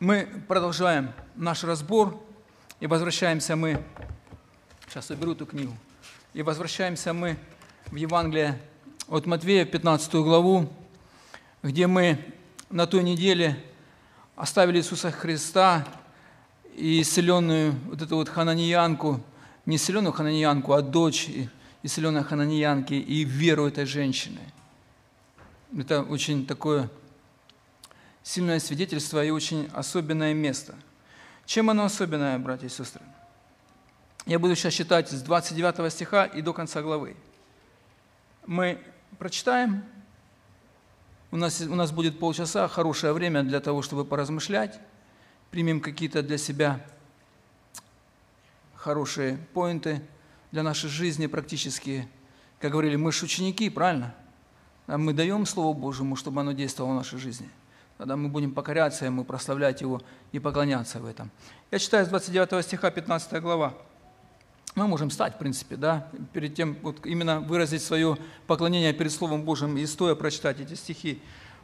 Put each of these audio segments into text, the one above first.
Мы продолжаем наш разбор, и возвращаемся мы, сейчас уберу эту книгу, и возвращаемся мы в Евангелие от Матвея, 15 главу, где мы на той неделе оставили Иисуса Христа и исцеленную вот эту вот хананиянку, не исцеленную хананиянку, а дочь исцеленной хананиянки и веру этой женщины. Это очень такое сильное свидетельство и очень особенное место. Чем оно особенное, братья и сестры? Я буду сейчас читать с 29 стиха и до конца главы. Мы прочитаем, у нас, у нас будет полчаса, хорошее время для того, чтобы поразмышлять, примем какие-то для себя хорошие поинты для нашей жизни практически. Как говорили, мы же ученики, правильно? А мы даем Слово Божьему, чтобы оно действовало в нашей жизни – Тогда мы будем покоряться Ему, прославлять Его и поклоняться в этом. Я читаю с 29 стиха 15 глава. Мы можем стать, в принципе, да, перед тем, вот именно выразить свое поклонение перед Словом Божьим и стоя прочитать эти стихи.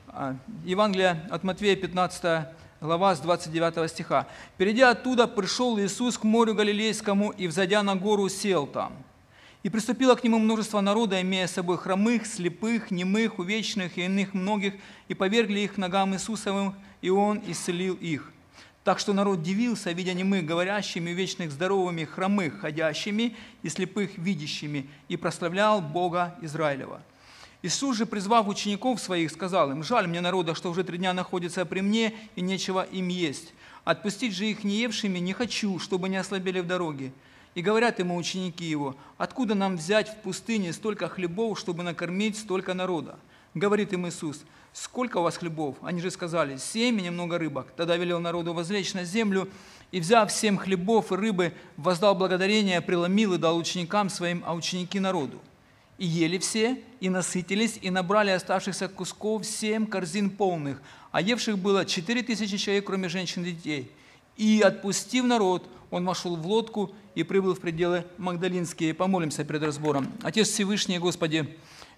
А, Евангелие от Матвея, 15 глава, с 29 стиха. «Перейдя оттуда, пришел Иисус к морю Галилейскому и, взойдя на гору, сел там. И приступило к нему множество народа, имея с собой хромых, слепых, немых, увечных и иных многих, и повергли их ногам Иисусовым, и Он исцелил их. Так что народ дивился, видя немых, говорящими, вечных здоровыми, хромых, ходящими, и слепых, видящими, и прославлял Бога Израилева. Иисус же, призвав учеников своих, сказал им, «Жаль мне народа, что уже три дня находится при мне, и нечего им есть. Отпустить же их неевшими не хочу, чтобы не ослабели в дороге. И говорят ему ученики его, откуда нам взять в пустыне столько хлебов, чтобы накормить столько народа? Говорит им Иисус, сколько у вас хлебов? Они же сказали, семь и немного рыбок. Тогда велел народу возлечь на землю, и, взяв семь хлебов и рыбы, воздал благодарение, преломил и дал ученикам своим, а ученики народу. И ели все, и насытились, и набрали оставшихся кусков семь корзин полных, а евших было четыре тысячи человек, кроме женщин и детей. И, отпустив народ, он вошел в лодку и прибыл в пределы Магдалинские. Помолимся перед разбором. Отец Всевышний, Господи,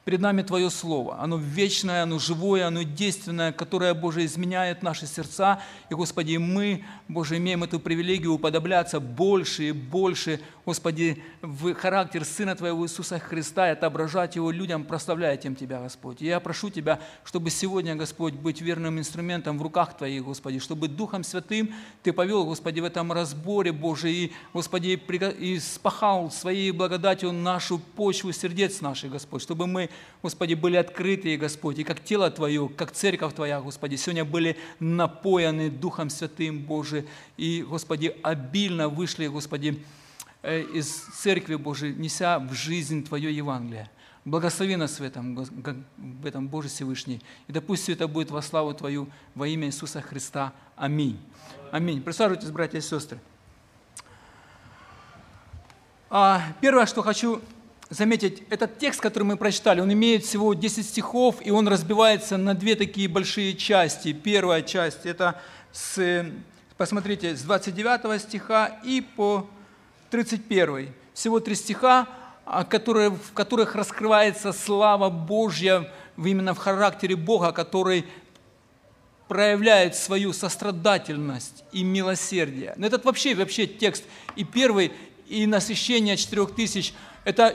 Перед нами Твое Слово. Оно вечное, оно живое, оно действенное, которое, Боже, изменяет наши сердца. И, Господи, мы, Боже, имеем эту привилегию уподобляться больше и больше, Господи, в характер Сына Твоего Иисуса Христа и отображать Его людям, прославляя тем Тебя, Господь. И я прошу Тебя, чтобы сегодня, Господь, быть верным инструментом в руках Твоих, Господи, чтобы Духом Святым Ты повел, Господи, в этом разборе, Боже, и, Господи, и спахал Своей благодатью нашу почву сердец наших, Господь, чтобы мы Господи, были открыты, Господь, и как тело Твое, как церковь Твоя, Господи, сегодня были напоены Духом Святым, Боже, и, Господи, обильно вышли, Господи, из церкви Божией, неся в жизнь Твое Евангелие. Благослови нас в этом, в этом Боже Всевышний. И да пусть все это будет во славу Твою во имя Иисуса Христа. Аминь. Аминь. Присаживайтесь, братья и сестры. А, первое, что хочу заметить, этот текст, который мы прочитали, он имеет всего 10 стихов, и он разбивается на две такие большие части. Первая часть – это, с, посмотрите, с 29 стиха и по 31. Всего три стиха, а, которые, в которых раскрывается слава Божья именно в характере Бога, который проявляет свою сострадательность и милосердие. Но этот вообще, вообще текст и первый, и насыщение четырех тысяч – это,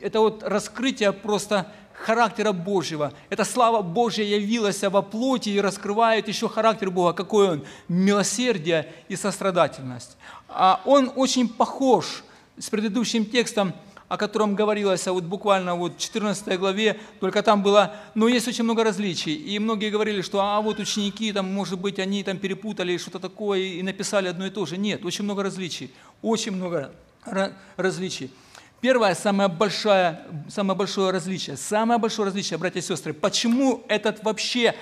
это вот раскрытие просто характера Божьего. Это слава Божья явилась во плоти и раскрывает еще характер Бога, какой Он, милосердие и сострадательность. А он очень похож с предыдущим текстом, о котором говорилось, а вот буквально вот в 14 главе, только там было, но есть очень много различий. И многие говорили, что а вот ученики, там, может быть, они там перепутали что-то такое и написали одно и то же. Нет, очень много различий, очень много различий. Первое, самое большое, самое большое различие, самое большое различие, братья и сестры, почему этот вообще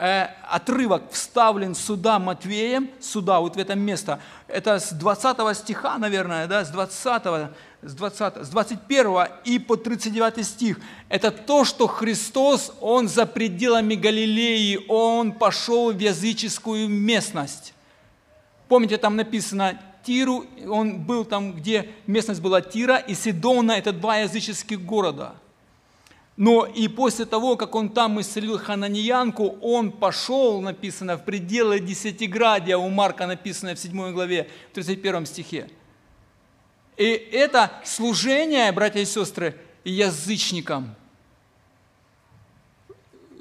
э, отрывок вставлен сюда Матвеем, сюда, вот в это место, это с 20 стиха, наверное, да, с 20, с 20, с 21 и по 39 стих. Это то, что Христос, Он за пределами Галилеи, Он пошел в языческую местность. Помните, там написано, Тиру, он был там, где местность была Тира, и Сидона – это два языческих города. Но и после того, как он там исцелил хананьянку, он пошел, написано, в пределы десятиградия, у Марка написано в 7 главе, в 31 стихе. И это служение, братья и сестры, язычникам –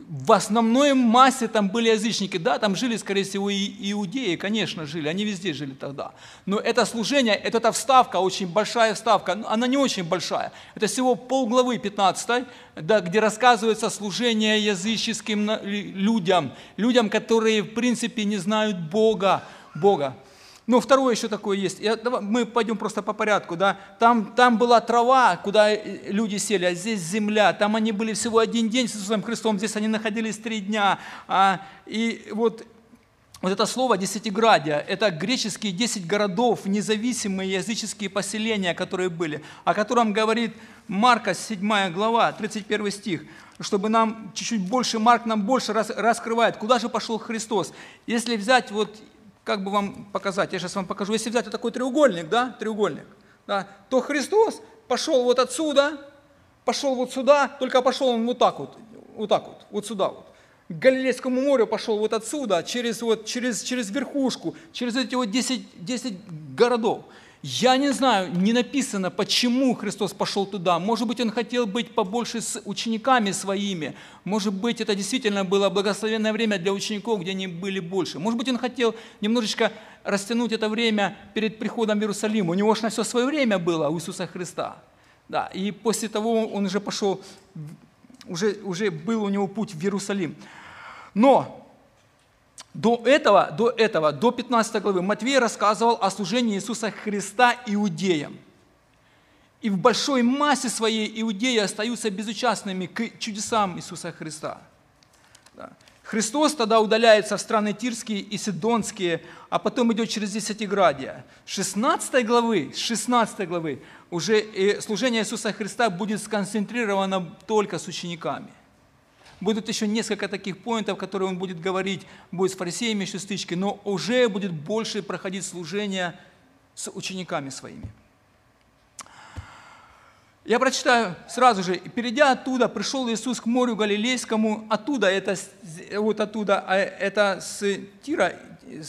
в основной массе там были язычники. Да, там жили, скорее всего, и иудеи, конечно, жили, они везде жили тогда. Но это служение, это, эта вставка, очень большая вставка, она не очень большая. Это всего полглавы 15, да, где рассказывается служение языческим людям, людям, которые, в принципе, не знают Бога. Бога. Но второе еще такое есть. Я, давай, мы пойдем просто по порядку. Да? Там, там была трава, куда э, люди сели, а здесь земля. Там они были всего один день с Иисусом Христом, здесь они находились три дня. А, и вот вот это слово «десятиградия» – это греческие десять городов, независимые языческие поселения, которые были, о котором говорит Марка, 7 глава, 31 стих, чтобы нам чуть-чуть больше, Марк нам больше раскрывает, куда же пошел Христос. Если взять вот как бы вам показать, я сейчас вам покажу, если взять вот такой треугольник, да, треугольник, да, то Христос пошел вот отсюда, пошел вот сюда, только пошел он вот так вот, вот так вот, вот сюда вот. К Галилейскому морю пошел вот отсюда, через, вот, через, через верхушку, через эти вот 10, 10 городов. Я не знаю, не написано, почему Христос пошел туда. Может быть, Он хотел быть побольше с учениками своими. Может быть, это действительно было благословенное время для учеников, где они были больше. Может быть, Он хотел немножечко растянуть это время перед приходом в Иерусалим. У него же на все свое время было у Иисуса Христа. Да, и после того он уже пошел, уже, уже был у него путь в Иерусалим. Но до этого, до этого, до 15 главы Матвей рассказывал о служении Иисуса Христа иудеям. И в большой массе своей иудеи остаются безучастными к чудесам Иисуса Христа. Христос тогда удаляется в страны Тирские и Сидонские, а потом идет через Десятиградия. С 16 главы, с 16 главы уже служение Иисуса Христа будет сконцентрировано только с учениками. Будут еще несколько таких поинтов, которые он будет говорить, будет с фарисеями еще стычки, но уже будет больше проходить служение с учениками своими. Я прочитаю сразу же. «Перейдя оттуда, пришел Иисус к морю Галилейскому, оттуда, это, вот оттуда, а это с Тира,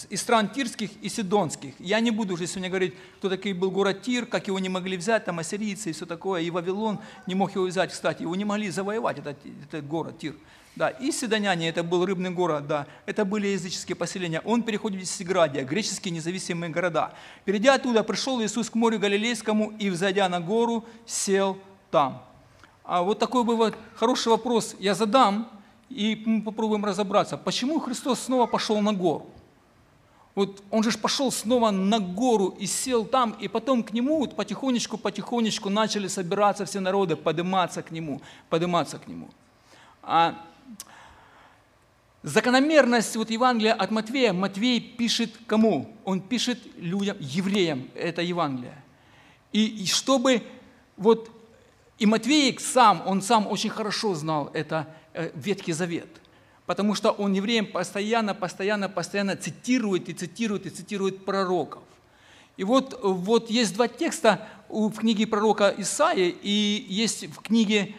из стран тирских и сидонских. Я не буду уже сегодня говорить, кто такой был город Тир, как его не могли взять, там ассирийцы и все такое, и Вавилон не мог его взять, кстати, его не могли завоевать, этот, этот город Тир. Да, и Седоняне, это был рыбный город, да, это были языческие поселения. Он переходит в Сиградия, греческие независимые города. Перейдя оттуда, пришел Иисус к морю Галилейскому и, взойдя на гору, сел там. А вот такой бы вот хороший вопрос я задам, и мы попробуем разобраться, почему Христос снова пошел на гору? Вот он же пошел снова на гору и сел там, и потом к нему вот потихонечку-потихонечку начали собираться все народы, подниматься к нему, подниматься к нему. А закономерность вот Евангелия от Матвея, Матвей пишет кому? Он пишет людям, евреям, это Евангелие. И, и чтобы вот, и Матвей сам, он сам очень хорошо знал это э, Ветхий Завет – потому что он евреям постоянно, постоянно, постоянно цитирует и цитирует и цитирует пророков. И вот, вот есть два текста в книге пророка Исаии и есть в книге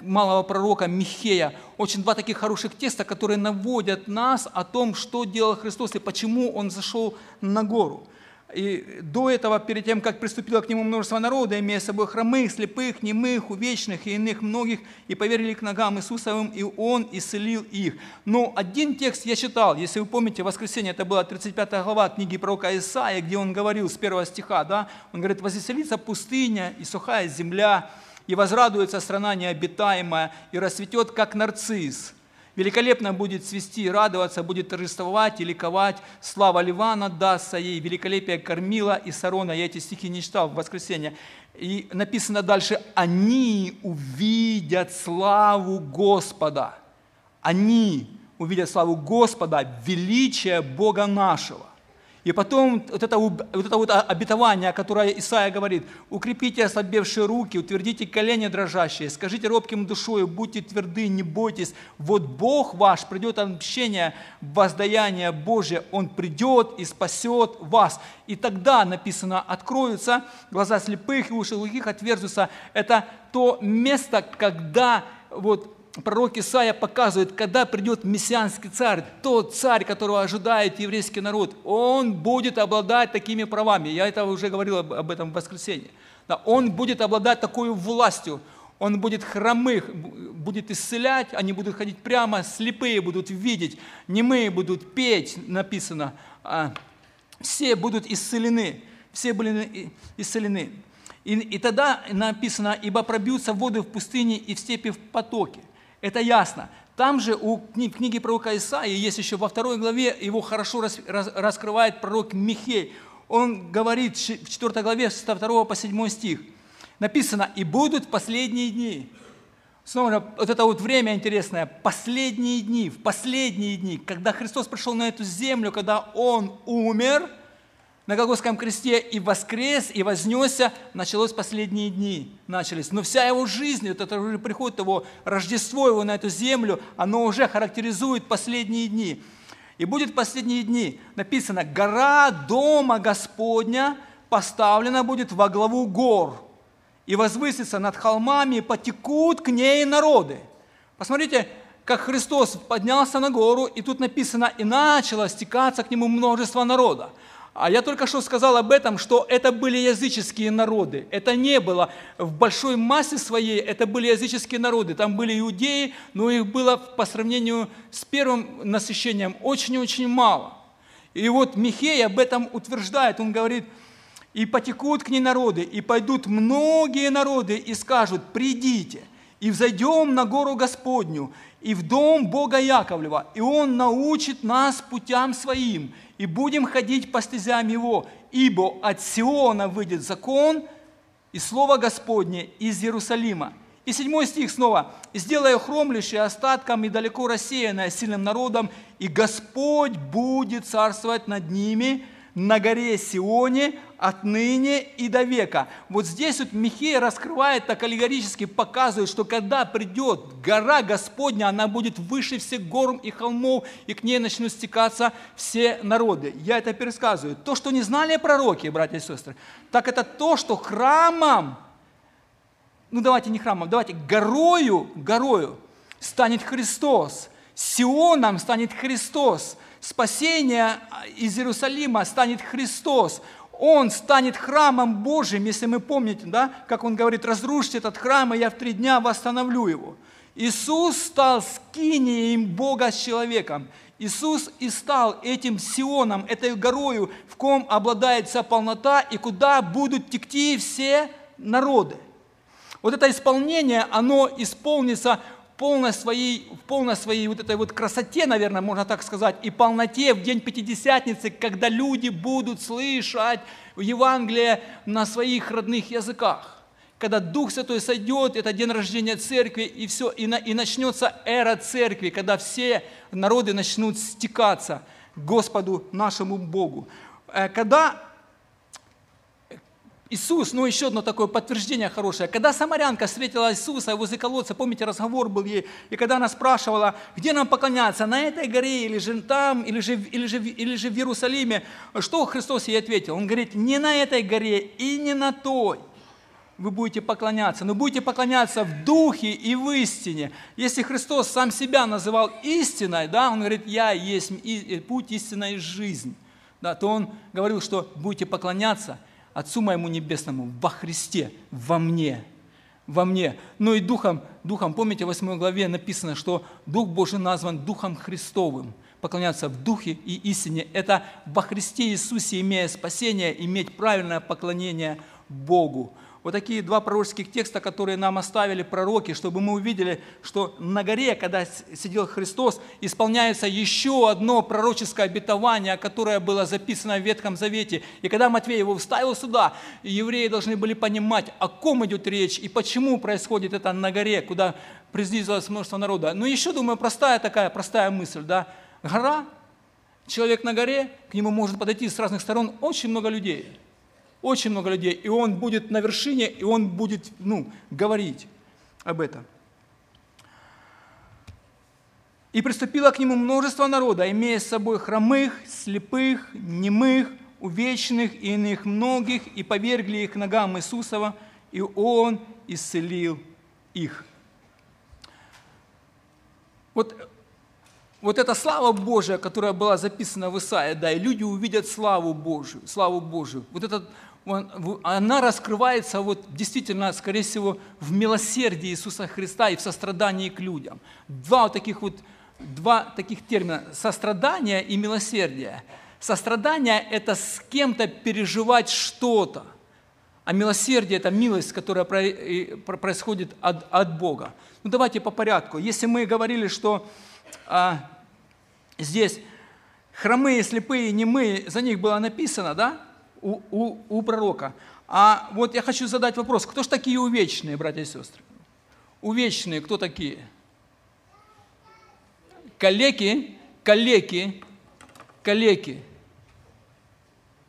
малого пророка Михея. Очень два таких хороших текста, которые наводят нас о том, что делал Христос и почему Он зашел на гору. И до этого, перед тем, как приступило к нему множество народа, имея с собой хромых, слепых, немых, увечных и иных многих, и поверили к ногам Иисусовым, и Он исцелил их. Но один текст я читал, если вы помните, воскресенье, это была 35 глава книги пророка Исаия, где он говорил с первого стиха, да, он говорит, «Возвеселится пустыня и сухая земля, и возрадуется страна необитаемая, и расцветет, как нарцисс, Великолепно будет свести, радоваться, будет торжествовать и ликовать. Слава Ливана дастся ей, великолепие кормила и Сарона. Я эти стихи не читал в воскресенье. И написано дальше, они увидят славу Господа. Они увидят славу Господа, величие Бога нашего. И потом вот это, вот это вот обетование, которое Исаия говорит, укрепите ослабевшие руки, утвердите колени дрожащие, скажите робким душою, будьте тверды, не бойтесь, вот Бог ваш придет общение, воздаяние Божье, Он придет и спасет вас. И тогда написано, откроются глаза слепых и уши глухих отверзутся. Это то место, когда вот пророк Исаия показывает, когда придет мессианский царь, тот царь, которого ожидает еврейский народ, он будет обладать такими правами. Я это уже говорил об этом в воскресенье. Да, он будет обладать такой властью, он будет хромых, будет исцелять, они будут ходить прямо, слепые будут видеть, немые будут петь, написано. А, все будут исцелены, все были исцелены. И, и тогда написано, ибо пробьются воды в пустыне и в степи в потоке. Это ясно. Там же у книги пророка Исаии есть еще во второй главе, его хорошо раскрывает пророк Михей. Он говорит в 4 главе с 2 по 7 стих. Написано, и будут последние дни. Снова вот это вот время интересное, последние дни, в последние дни, когда Христос пришел на эту землю, когда Он умер – на Голгофском кресте и воскрес, и вознесся, началось последние дни, начались. Но вся его жизнь, вот это уже приход его, Рождество его на эту землю, оно уже характеризует последние дни. И будет последние дни, написано, гора дома Господня поставлена будет во главу гор, и возвысится над холмами, и потекут к ней народы. Посмотрите, как Христос поднялся на гору, и тут написано, и начало стекаться к нему множество народа. А я только что сказал об этом, что это были языческие народы. Это не было в большой массе своей, это были языческие народы. Там были иудеи, но их было по сравнению с первым насыщением очень-очень мало. И вот Михей об этом утверждает. Он говорит, «И потекут к ней народы, и пойдут многие народы, и скажут, придите, и взойдем на гору Господню, и в дом Бога Яковлева, и Он научит нас путям своим, и будем ходить по стезям Его, ибо от Сиона выйдет закон и Слово Господне из Иерусалима. И седьмой стих снова. «И сделаю хромлющее остатком и далеко рассеянное сильным народом, и Господь будет царствовать над ними, на горе Сионе отныне и до века. Вот здесь вот Михей раскрывает так аллегорически, показывает, что когда придет гора Господня, она будет выше всех гор и холмов, и к ней начнут стекаться все народы. Я это пересказываю. То, что не знали пророки, братья и сестры, так это то, что храмом, ну давайте не храмом, давайте горою, горою станет Христос, Сионом станет Христос, спасение из Иерусалима станет Христос. Он станет храмом Божьим, если мы помните, да, как он говорит, разрушьте этот храм, и я в три дня восстановлю его. Иисус стал скинием Бога с человеком. Иисус и стал этим Сионом, этой горою, в ком обладает вся полнота, и куда будут текти все народы. Вот это исполнение, оно исполнится полной своей, в полной своей вот этой вот красоте, наверное, можно так сказать, и полноте в день Пятидесятницы, когда люди будут слышать Евангелие на своих родных языках. Когда Дух Святой сойдет, это день рождения церкви, и все, и, на, и начнется эра церкви, когда все народы начнут стекаться к Господу нашему Богу. Э, когда Иисус, ну еще одно такое подтверждение хорошее. Когда самарянка встретила Иисуса возле колодца, помните, разговор был ей, и когда она спрашивала, где нам поклоняться, на этой горе или же там, или же, или же, или же в Иерусалиме, что Христос ей ответил? Он говорит, не на этой горе и не на той вы будете поклоняться, но будете поклоняться в духе и в истине. Если Христос сам себя называл истиной, да, Он говорит, я есть путь, истина и жизнь, да, то Он говорил, что будете поклоняться – Отцу моему Небесному во Христе, во мне, во мне. Ну и Духом, Духом, помните, в 8 главе написано, что Дух Божий назван Духом Христовым. Поклоняться в Духе и истине – это во Христе Иисусе, имея спасение, иметь правильное поклонение Богу вот такие два пророческих текста, которые нам оставили пророки, чтобы мы увидели, что на горе, когда сидел Христос, исполняется еще одно пророческое обетование, которое было записано в Ветхом Завете. И когда Матвей его вставил сюда, евреи должны были понимать, о ком идет речь и почему происходит это на горе, куда приблизилось множество народа. Ну еще, думаю, простая такая, простая мысль, да, гора, человек на горе, к нему может подойти с разных сторон очень много людей – очень много людей, и он будет на вершине, и он будет ну, говорить об этом. И приступило к нему множество народа, имея с собой хромых, слепых, немых, увечных и иных многих, и повергли их ногам Иисусова, и Он исцелил их. Вот, вот эта слава Божия, которая была записана в Исаии, да, и люди увидят славу Божию, славу Божию. Вот этот, она раскрывается вот действительно, скорее всего, в милосердии Иисуса Христа и в сострадании к людям. Два вот таких вот, два таких термина – сострадание и милосердие. Сострадание – это с кем-то переживать что-то, а милосердие – это милость, которая происходит от, от Бога. Ну давайте по порядку. Если мы говорили, что а, здесь хромые, слепые, немые, за них было написано, да, у, у, у пророка. А вот я хочу задать вопрос, кто же такие увечные, братья и сестры? Увечные, кто такие? Калеки, калеки, калеки.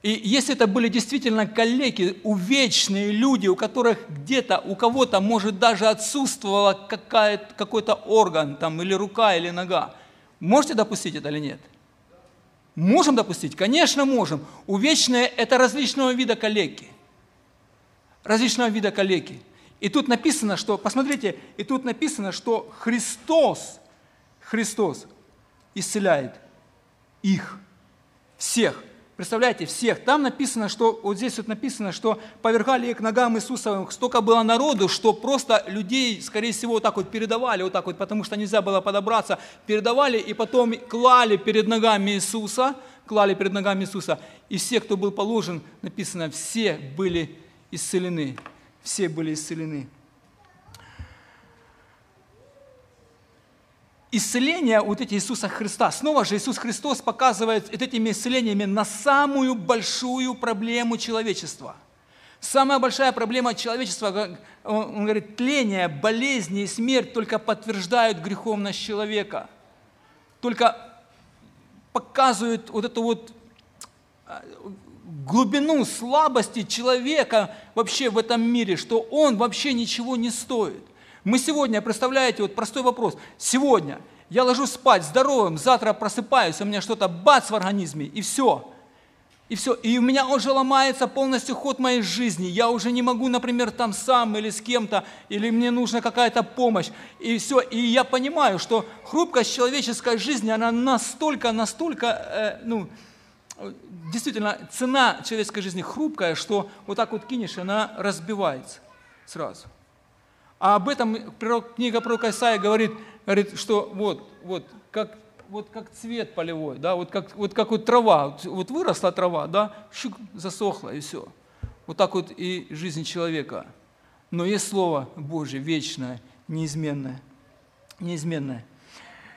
И если это были действительно коллеги, увечные люди, у которых где-то, у кого-то, может, даже отсутствовала какой-то орган, там, или рука, или нога, можете допустить это или нет? Можем допустить? Конечно, можем. Увечные – это различного вида коллеги. Различного вида коллеги. И тут написано, что, посмотрите, и тут написано, что Христос, Христос исцеляет их, всех – Представляете, всех. Там написано, что, вот здесь вот написано, что повергали к ногам Иисуса столько было народу, что просто людей, скорее всего, вот так вот передавали, вот так вот, потому что нельзя было подобраться, передавали и потом клали перед ногами Иисуса, клали перед ногами Иисуса. И все, кто был положен, написано, все были исцелены. Все были исцелены. Исцеления вот эти Иисуса Христа. Снова же Иисус Христос показывает этими исцелениями на самую большую проблему человечества. Самая большая проблема человечества, он говорит, тление, болезни и смерть только подтверждают греховность человека. Только показывают вот эту вот а, глубину слабости человека вообще в этом мире, что он вообще ничего не стоит. Мы сегодня, представляете, вот простой вопрос. Сегодня я ложусь спать здоровым, завтра просыпаюсь, у меня что-то бац в организме, и все. И все. И у меня уже ломается полностью ход моей жизни. Я уже не могу, например, там сам или с кем-то, или мне нужна какая-то помощь. И все. И я понимаю, что хрупкость человеческой жизни, она настолько, настолько, э, ну, действительно, цена человеческой жизни хрупкая, что вот так вот кинешь, она разбивается сразу. А об этом книга пророка Исаия говорит, говорит, что вот, вот, как, вот как цвет полевой, да, вот как вот, как вот трава, вот, выросла трава, да, щук, засохла и все. Вот так вот и жизнь человека. Но есть Слово Божье вечное, неизменное. Неизменное.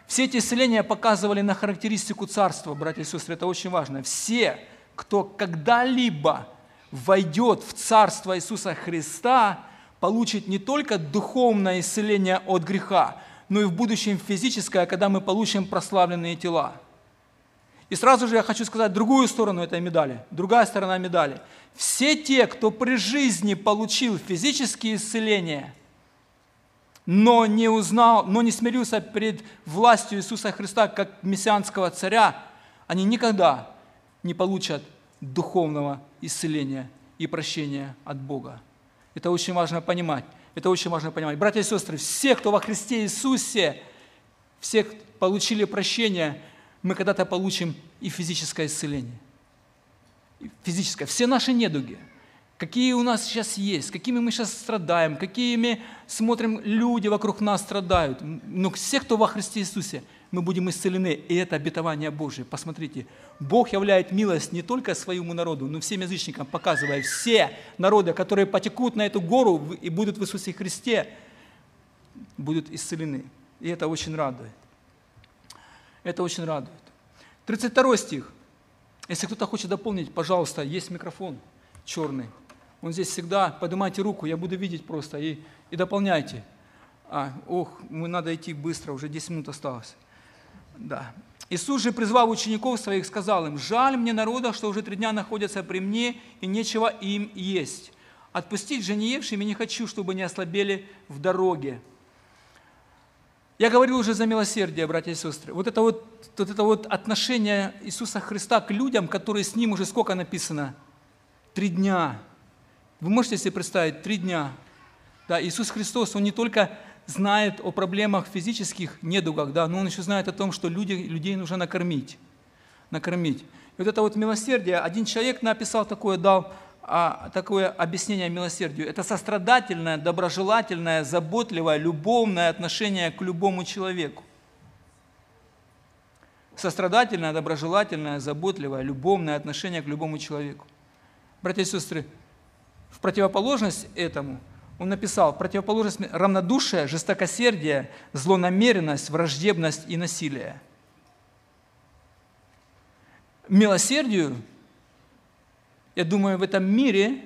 Все эти исцеления показывали на характеристику царства, братья и сестры, это очень важно. Все, кто когда-либо войдет в царство Иисуса Христа, получит не только духовное исцеление от греха, но и в будущем физическое, когда мы получим прославленные тела. И сразу же я хочу сказать другую сторону этой медали, другая сторона медали. Все те, кто при жизни получил физические исцеления, но не узнал, но не смирился перед властью Иисуса Христа как мессианского царя, они никогда не получат духовного исцеления и прощения от Бога. Это очень важно понимать. Это очень важно понимать. Братья и сестры, все, кто во Христе Иисусе, все получили прощение, мы когда-то получим и физическое исцеление. Физическое. Все наши недуги, какие у нас сейчас есть, какими мы сейчас страдаем, какими смотрим люди вокруг нас страдают. Но все, кто во Христе Иисусе – мы будем исцелены. И это обетование Божие. Посмотрите, Бог являет милость не только своему народу, но и всем язычникам, показывая все народы, которые потекут на эту гору и будут в Иисусе Христе, будут исцелены. И это очень радует. Это очень радует. 32 стих. Если кто-то хочет дополнить, пожалуйста, есть микрофон черный. Он здесь всегда. Поднимайте руку, я буду видеть просто. И, и дополняйте. А, ох, мы надо идти быстро, уже 10 минут осталось. Да. Иисус же, призвав учеников своих, сказал им, «Жаль мне народа, что уже три дня находятся при мне, и нечего им есть. Отпустить же не не хочу, чтобы не ослабели в дороге». Я говорил уже за милосердие, братья и сестры. Вот это вот, вот это вот отношение Иисуса Христа к людям, которые с Ним уже сколько написано? Три дня. Вы можете себе представить? Три дня. Да, Иисус Христос, Он не только знает о проблемах физических недугах, да, но он еще знает о том, что люди, людей нужно накормить. Накормить. И вот это вот милосердие, один человек написал такое, дал а, такое объяснение милосердию. Это сострадательное, доброжелательное, заботливое, любовное отношение к любому человеку. Сострадательное, доброжелательное, заботливое, любовное отношение к любому человеку. Братья и сестры, в противоположность этому он написал, противоположность равнодушие, жестокосердие, злонамеренность, враждебность и насилие. Милосердию я думаю, в этом мире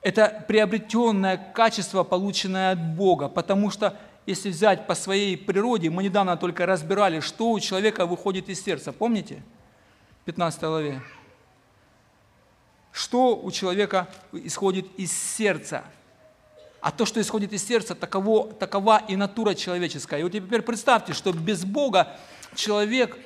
это приобретенное качество, полученное от Бога, потому что если взять по своей природе, мы недавно только разбирали, что у человека выходит из сердца. Помните? 15 главе. Что у человека исходит из сердца? А то, что исходит из сердца, таково, такова и натура человеческая. И вот теперь представьте, что без Бога человек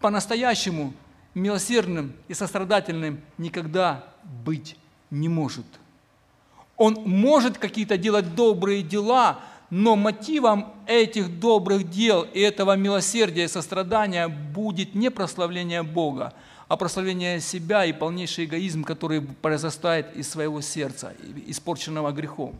по-настоящему милосердным и сострадательным никогда быть не может. Он может какие-то делать добрые дела, но мотивом этих добрых дел и этого милосердия и сострадания будет не прославление Бога, а прославление себя и полнейший эгоизм, который произрастает из своего сердца, испорченного грехом.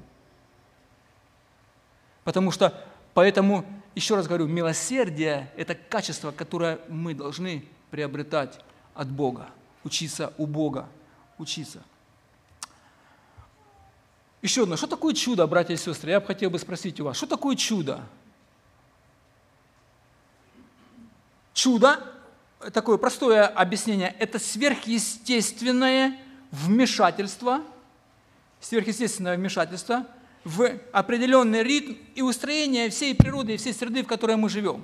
Потому что, поэтому, еще раз говорю, милосердие – это качество, которое мы должны приобретать от Бога, учиться у Бога, учиться. Еще одно, что такое чудо, братья и сестры? Я бы хотел бы спросить у вас, что такое чудо? Чудо, такое простое объяснение, это сверхъестественное вмешательство, сверхъестественное вмешательство в определенный ритм и устроение всей природы и всей среды, в которой мы живем.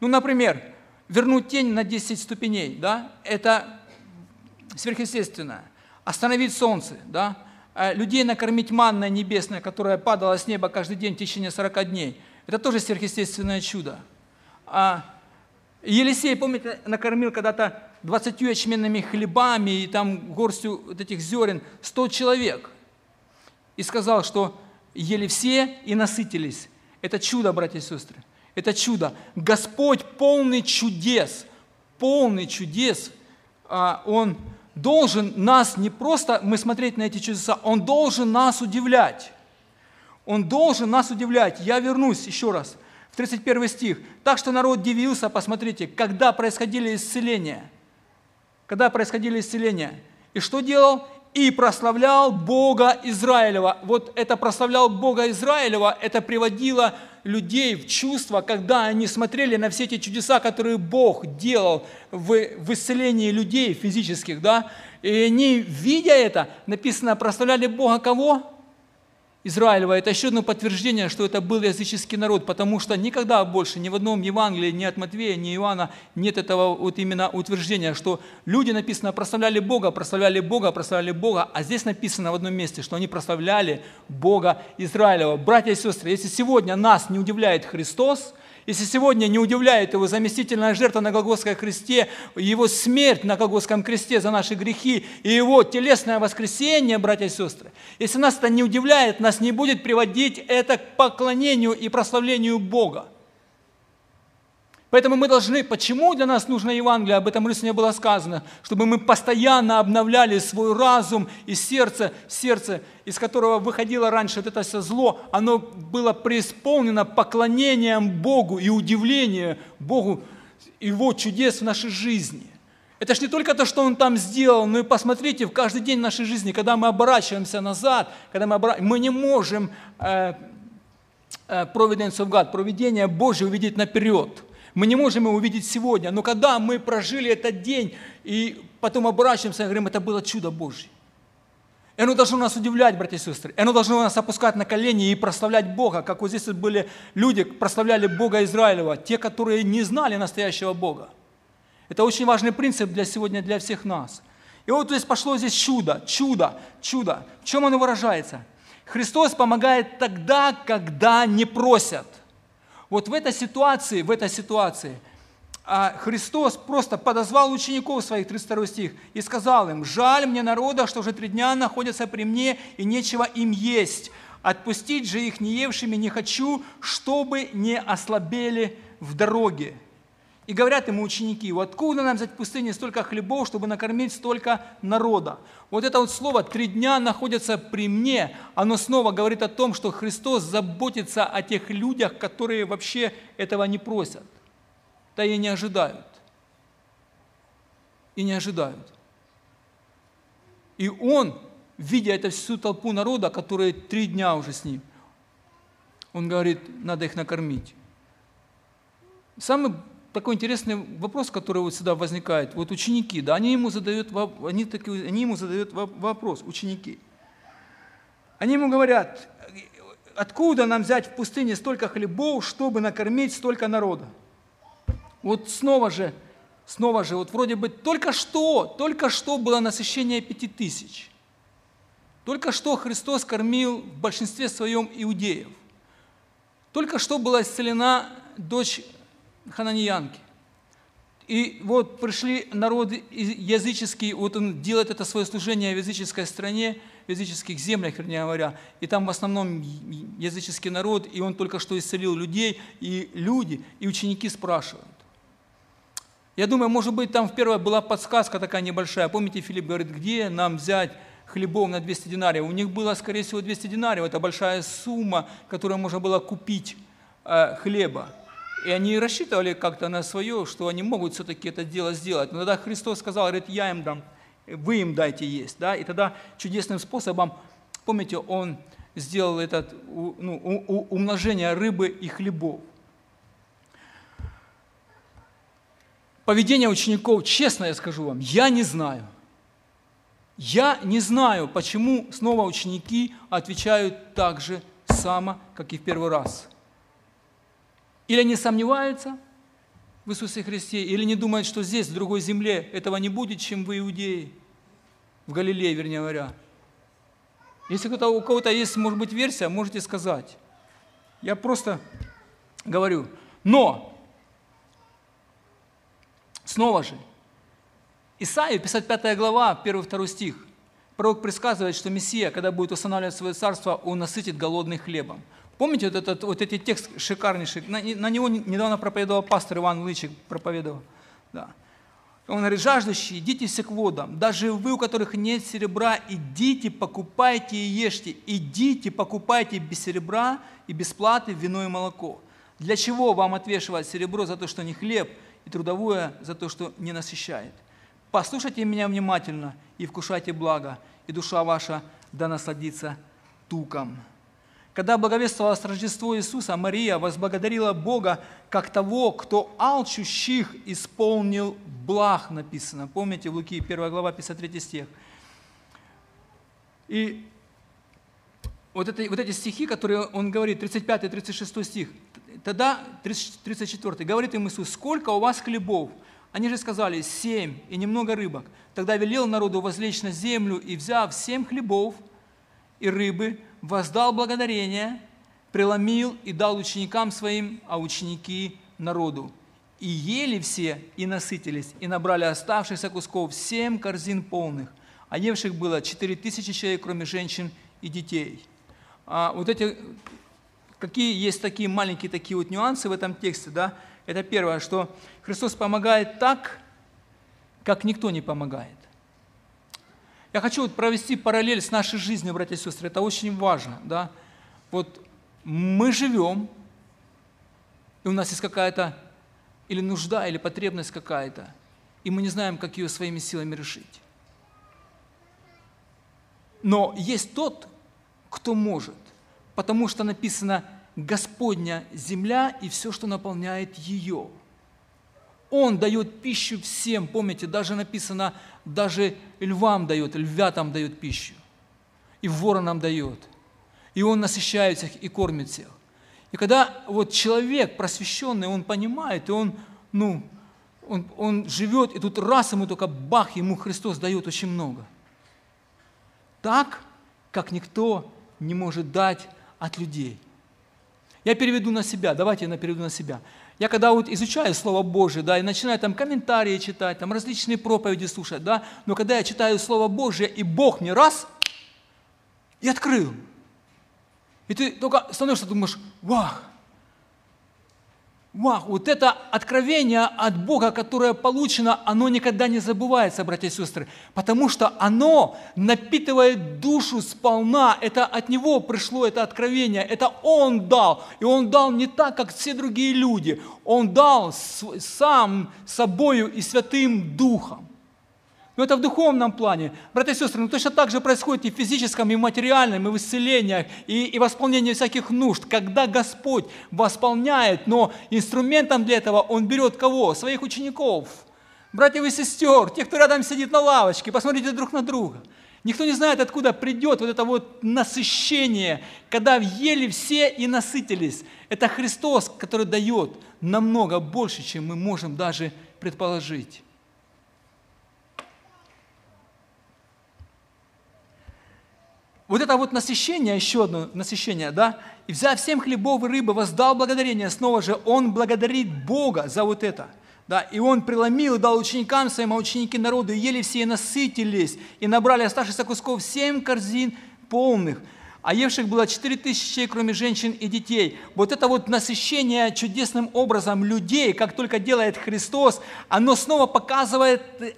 Ну, например, вернуть тень на 10 ступеней, да, это сверхъестественное. Остановить солнце, да, э, людей накормить манной небесной, которая падала с неба каждый день в течение 40 дней. Это тоже сверхъестественное чудо. А Елисей, помните, накормил когда-то 20 ячменными хлебами и там горстью вот этих зерен 100 человек. И сказал, что ели все и насытились. Это чудо, братья и сестры. Это чудо. Господь полный чудес, полный чудес. А, он должен нас не просто мы смотреть на эти чудеса, Он должен нас удивлять. Он должен нас удивлять. Я вернусь еще раз в 31 стих. Так что народ дивился, посмотрите, когда происходили исцеления. Когда происходили исцеления. И что делал? И прославлял Бога Израилева. Вот это прославлял Бога Израилева, это приводило людей в чувство, когда они смотрели на все эти чудеса, которые Бог делал в, в исцелении людей физических, да, и они, видя это, написано, прославляли Бога кого? Израилева, это еще одно подтверждение, что это был языческий народ, потому что никогда больше ни в одном Евангелии, ни от Матвея, ни Иоанна нет этого вот именно утверждения, что люди, написано, прославляли Бога, прославляли Бога, прославляли Бога, а здесь написано в одном месте, что они прославляли Бога Израилева. Братья и сестры, если сегодня нас не удивляет Христос, если сегодня не удивляет его заместительная жертва на Голгофском кресте, его смерть на Голгофском кресте за наши грехи и его телесное воскресение, братья и сестры, если нас это не удивляет, нас не будет приводить это к поклонению и прославлению Бога. Поэтому мы должны, почему для нас нужно Евангелие, об этом сегодня было сказано, чтобы мы постоянно обновляли свой разум и сердце, сердце, из которого выходило раньше вот это все зло, оно было преисполнено поклонением Богу и удивлением Богу, Его чудес в нашей жизни. Это же не только то, что Он там сделал, но и посмотрите, в каждый день нашей жизни, когда мы оборачиваемся назад, когда мы, обора... мы не можем э, э, Providence of God, проведение Божье увидеть наперед – мы не можем его увидеть сегодня, но когда мы прожили этот день и потом оборачиваемся и говорим, это было чудо Божье. И оно должно нас удивлять, братья и сестры. И оно должно нас опускать на колени и прославлять Бога, как вот здесь были люди, прославляли Бога Израилева, те, которые не знали настоящего Бога. Это очень важный принцип для сегодня, для всех нас. И вот здесь пошло здесь чудо, чудо, чудо. В чем оно выражается? Христос помогает тогда, когда не просят – вот в этой ситуации, в этой ситуации а, Христос просто подозвал учеников своих, 32 стих, и сказал им, «Жаль мне народа, что уже три дня находятся при мне, и нечего им есть». Отпустить же их неевшими не хочу, чтобы не ослабели в дороге. И говорят ему ученики, вот откуда нам взять в пустыне столько хлебов, чтобы накормить столько народа? Вот это вот слово «три дня находятся при мне», оно снова говорит о том, что Христос заботится о тех людях, которые вообще этого не просят, да и не ожидают. И не ожидают. И Он, видя эту всю толпу народа, которые три дня уже с Ним, Он говорит, надо их накормить. Самый такой интересный вопрос, который вот всегда возникает. Вот ученики, да, они ему задают, они, такие, они ему задают вопрос, ученики. Они ему говорят, откуда нам взять в пустыне столько хлебов, чтобы накормить столько народа? Вот снова же, снова же, вот вроде бы только что, только что было насыщение пяти тысяч. Только что Христос кормил в большинстве своем иудеев. Только что была исцелена дочь хананьянки. И вот пришли народы языческие, вот он делает это свое служение в языческой стране, в языческих землях, вернее говоря, и там в основном языческий народ, и он только что исцелил людей, и люди, и ученики спрашивают. Я думаю, может быть, там в первой была подсказка такая небольшая. Помните, Филипп говорит, где нам взять хлебов на 200 динариев? У них было, скорее всего, 200 динариев. Это большая сумма, которую можно было купить э, хлеба. И они рассчитывали как-то на свое, что они могут все-таки это дело сделать. Но тогда Христос сказал, говорит, я им дам, вы им дайте есть. Да? И тогда чудесным способом, помните, Он сделал это ну, умножение рыбы и хлебов. Поведение учеников, честно я скажу вам, я не знаю. Я не знаю, почему снова ученики отвечают так же само, как и в первый раз – или они сомневаются в Иисусе Христе, или не думают, что здесь, в другой земле, этого не будет, чем в Иудее, в Галилее, вернее говоря. Если у кого-то есть, может быть, версия, можете сказать. Я просто говорю. Но, снова же, Исаия, 55 глава, 1-2 стих, пророк предсказывает, что Мессия, когда будет устанавливать свое царство, он насытит голодных хлебом. Помните вот этот вот этот текст шикарнейший? На, на него недавно проповедовал пастор Иван Лычик, проповедовал. Да. Он говорит, жаждущие, идите к водам. Даже вы, у которых нет серебра, идите, покупайте и ешьте. Идите, покупайте без серебра и без вино и молоко. Для чего вам отвешивать серебро за то, что не хлеб, и трудовое за то, что не насыщает? Послушайте меня внимательно и вкушайте благо, и душа ваша да насладится туком. Когда благовествовалось Рождество Иисуса, Мария возблагодарила Бога как того, кто алчущих исполнил благ, написано. Помните, в Луки 1 глава, 53 стих. И вот, это, вот эти стихи, которые он говорит, 35 и 36 стих, тогда 34, говорит им Иисус, сколько у вас хлебов? Они же сказали, семь и немного рыбок. Тогда велел народу возлечь на землю и, взяв семь хлебов и рыбы, воздал благодарение, преломил и дал ученикам своим, а ученики народу. И ели все, и насытились, и набрали оставшихся кусков семь корзин полных, а евших было четыре тысячи человек, кроме женщин и детей. А вот эти, какие есть такие маленькие такие вот нюансы в этом тексте, да? Это первое, что Христос помогает так, как никто не помогает. Я хочу вот провести параллель с нашей жизнью, братья и сестры. Это очень важно. Да? Вот мы живем, и у нас есть какая-то или нужда, или потребность какая-то, и мы не знаем, как ее своими силами решить. Но есть тот, кто может, потому что написано «Господня земля и все, что наполняет ее». Он дает пищу всем, помните, даже написано – даже львам дает, львятам дает пищу, и воронам дает. И он насыщает всех и кормит всех. И когда вот человек просвещенный, он понимает, и он, ну, он, он живет, и тут раз ему только бах, ему Христос дает очень много. Так, как никто не может дать от людей. Я переведу на себя, давайте я переведу на себя. Я когда вот изучаю Слово Божие, да, и начинаю там комментарии читать, там различные проповеди слушать, да, но когда я читаю Слово Божие, и Бог мне раз и открыл. И ты только становишься, думаешь, вау, Вау, вот это откровение от Бога, которое получено, оно никогда не забывается, братья и сестры, потому что оно напитывает душу сполна. Это от Него пришло это откровение, это Он дал. И Он дал не так, как все другие люди. Он дал сам собою и Святым Духом. Но это в духовном плане. Братья и сестры, ну точно так же происходит и в физическом, и в материальном, и в исцелениях, и, и восполнении всяких нужд. Когда Господь восполняет, но инструментом для этого Он берет кого? Своих учеников, братьев и сестер, тех, кто рядом сидит на лавочке. Посмотрите друг на друга. Никто не знает, откуда придет вот это вот насыщение, когда ели все и насытились. Это Христос, который дает намного больше, чем мы можем даже предположить. Вот это вот насыщение, еще одно насыщение, да, и взяв всем хлебов и рыбы, воздал благодарение, снова же он благодарит Бога за вот это. Да, и он преломил дал ученикам своим, а ученики народу, ели все и насытились, и набрали оставшихся кусков семь корзин полных. А евших было четыре тысячи, кроме женщин и детей. Вот это вот насыщение чудесным образом людей, как только делает Христос, оно снова показывает э,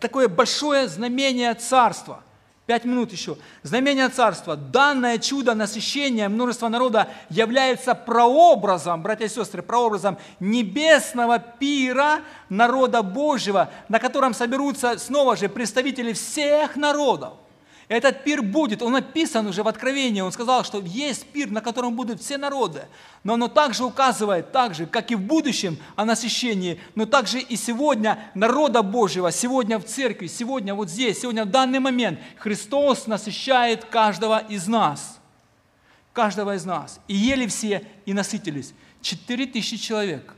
такое большое знамение Царства – Пять минут еще. Знамение царства. Данное чудо насыщения множества народа является прообразом, братья и сестры, прообразом небесного пира народа Божьего, на котором соберутся снова же представители всех народов. Этот пир будет, он написан уже в Откровении, он сказал, что есть пир, на котором будут все народы. Но оно также указывает, так же, как и в будущем о насыщении, но также и сегодня народа Божьего, сегодня в церкви, сегодня вот здесь, сегодня в данный момент Христос насыщает каждого из нас. Каждого из нас. И ели все, и насытились. Четыре тысячи человек,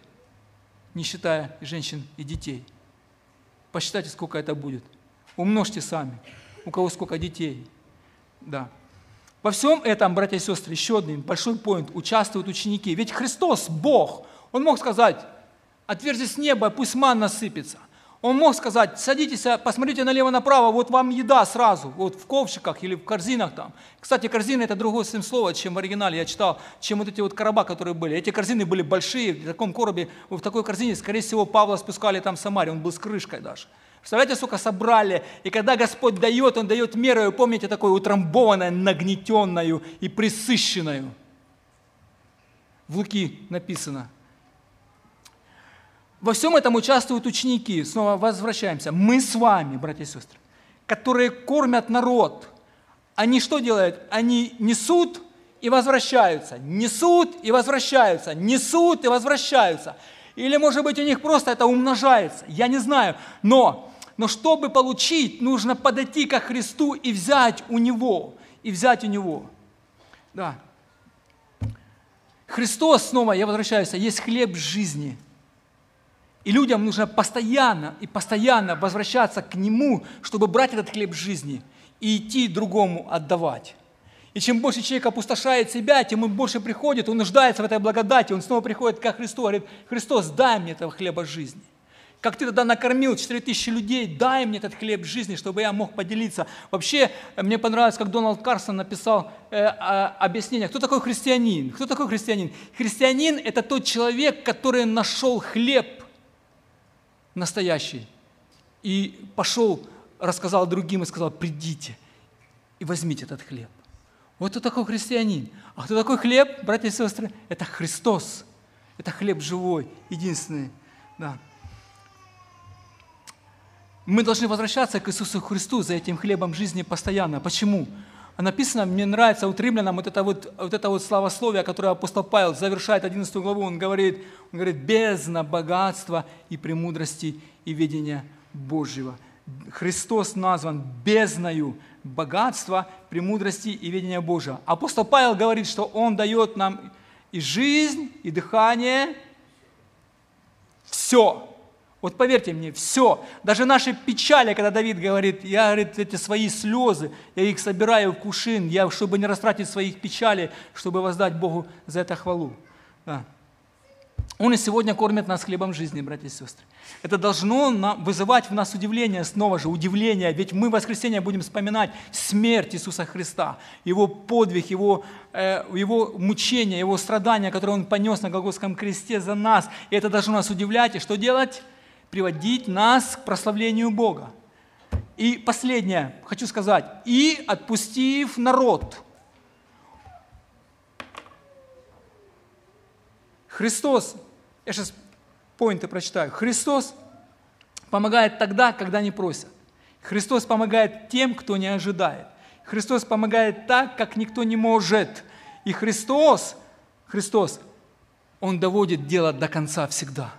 не считая женщин и детей. Посчитайте, сколько это будет. Умножьте сами у кого сколько детей. Да. Во всем этом, братья и сестры, еще один большой поинт, участвуют ученики. Ведь Христос, Бог, Он мог сказать, отверзись с неба, пусть манна сыпется. Он мог сказать, садитесь, посмотрите налево-направо, вот вам еда сразу, вот в ковшиках или в корзинах там. Кстати, корзины – это другое совсем слово, чем в оригинале я читал, чем вот эти вот короба, которые были. Эти корзины были большие, в таком коробе, в такой корзине, скорее всего, Павла спускали там в Самаре, он был с крышкой даже. Представляете, сколько собрали? И когда Господь дает, Он дает меру, помните, такую утрамбованную, нагнетенную и присыщенную. В Луки написано. Во всем этом участвуют ученики. Снова возвращаемся. Мы с вами, братья и сестры, которые кормят народ. Они что делают? Они несут и возвращаются, несут и возвращаются, несут и возвращаются. Или, может быть, у них просто это умножается, я не знаю. Но но чтобы получить, нужно подойти ко Христу и взять у Него. И взять у Него. Да. Христос, снова я возвращаюсь, есть хлеб жизни. И людям нужно постоянно и постоянно возвращаться к Нему, чтобы брать этот хлеб жизни и идти другому отдавать. И чем больше человек опустошает себя, тем он больше приходит, он нуждается в этой благодати, он снова приходит ко Христу, говорит, Христос, дай мне этого хлеба жизни. Как ты тогда накормил 4000 людей, дай мне этот хлеб жизни, чтобы я мог поделиться. Вообще, мне понравилось, как Дональд Карсон написал э, объяснение, кто такой христианин. Кто такой христианин? Христианин – это тот человек, который нашел хлеб настоящий и пошел, рассказал другим и сказал, придите и возьмите этот хлеб. Вот кто такой христианин. А кто такой хлеб, братья и сестры? Это Христос. Это хлеб живой, единственный. Да. Мы должны возвращаться к Иисусу Христу за этим хлебом жизни постоянно. Почему? А написано, мне нравится у римлянам вот это вот, вот это вот славословие, которое апостол Павел завершает 11 главу, он говорит, он говорит, бездна богатства и премудрости и видения Божьего. Христос назван бездною богатства, премудрости и видения Божьего. Апостол Павел говорит, что Он дает нам и жизнь, и дыхание, все. Вот поверьте мне, все, даже наши печали, когда Давид говорит, я, говорит, эти свои слезы, я их собираю в кушин, я, чтобы не растратить своих печалей, чтобы воздать Богу за это хвалу. Да. Он и сегодня кормит нас хлебом жизни, братья и сестры. Это должно вызывать в нас удивление, снова же удивление, ведь мы в воскресенье будем вспоминать смерть Иисуса Христа, Его подвиг, Его, э, его мучение, Его страдания, которые Он понес на Голгофском кресте за нас. И это должно нас удивлять. И что делать? Приводить нас к прославлению Бога. И последнее, хочу сказать, и отпустив народ. Христос, я сейчас поинты прочитаю. Христос помогает тогда, когда не просят. Христос помогает тем, кто не ожидает. Христос помогает так, как никто не может. И Христос, Христос, Он доводит дело до конца всегда.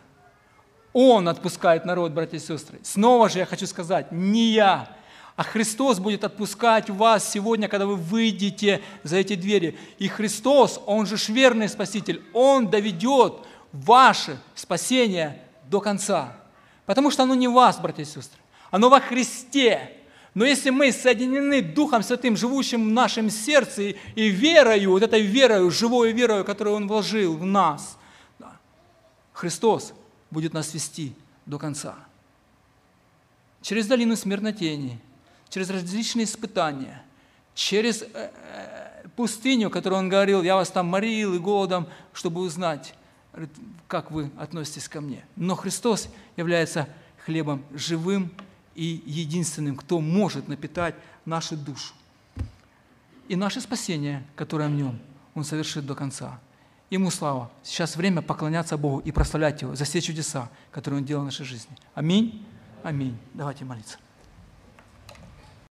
Он отпускает народ, братья и сестры. Снова же я хочу сказать, не я, а Христос будет отпускать вас сегодня, когда вы выйдете за эти двери. И Христос, Он же верный Спаситель, Он доведет ваше спасение до конца. Потому что оно не вас, братья и сестры, оно во Христе. Но если мы соединены Духом Святым, живущим в нашем сердце, и верою, вот этой верою, живой верою, которую Он вложил в нас, Христос будет нас вести до конца. Через долину смертнотени, через различные испытания, через э, э, пустыню, которую Он говорил, я вас там морил и голодом, чтобы узнать, как вы относитесь ко мне. Но Христос является хлебом живым и единственным, кто может напитать нашу душу. И наше спасение, которое в нем, Он совершит до конца. Ему слава. Сейчас время поклоняться Богу и прославлять Его за все чудеса, которые Он делал в нашей жизни. Аминь. Аминь. Давайте молиться.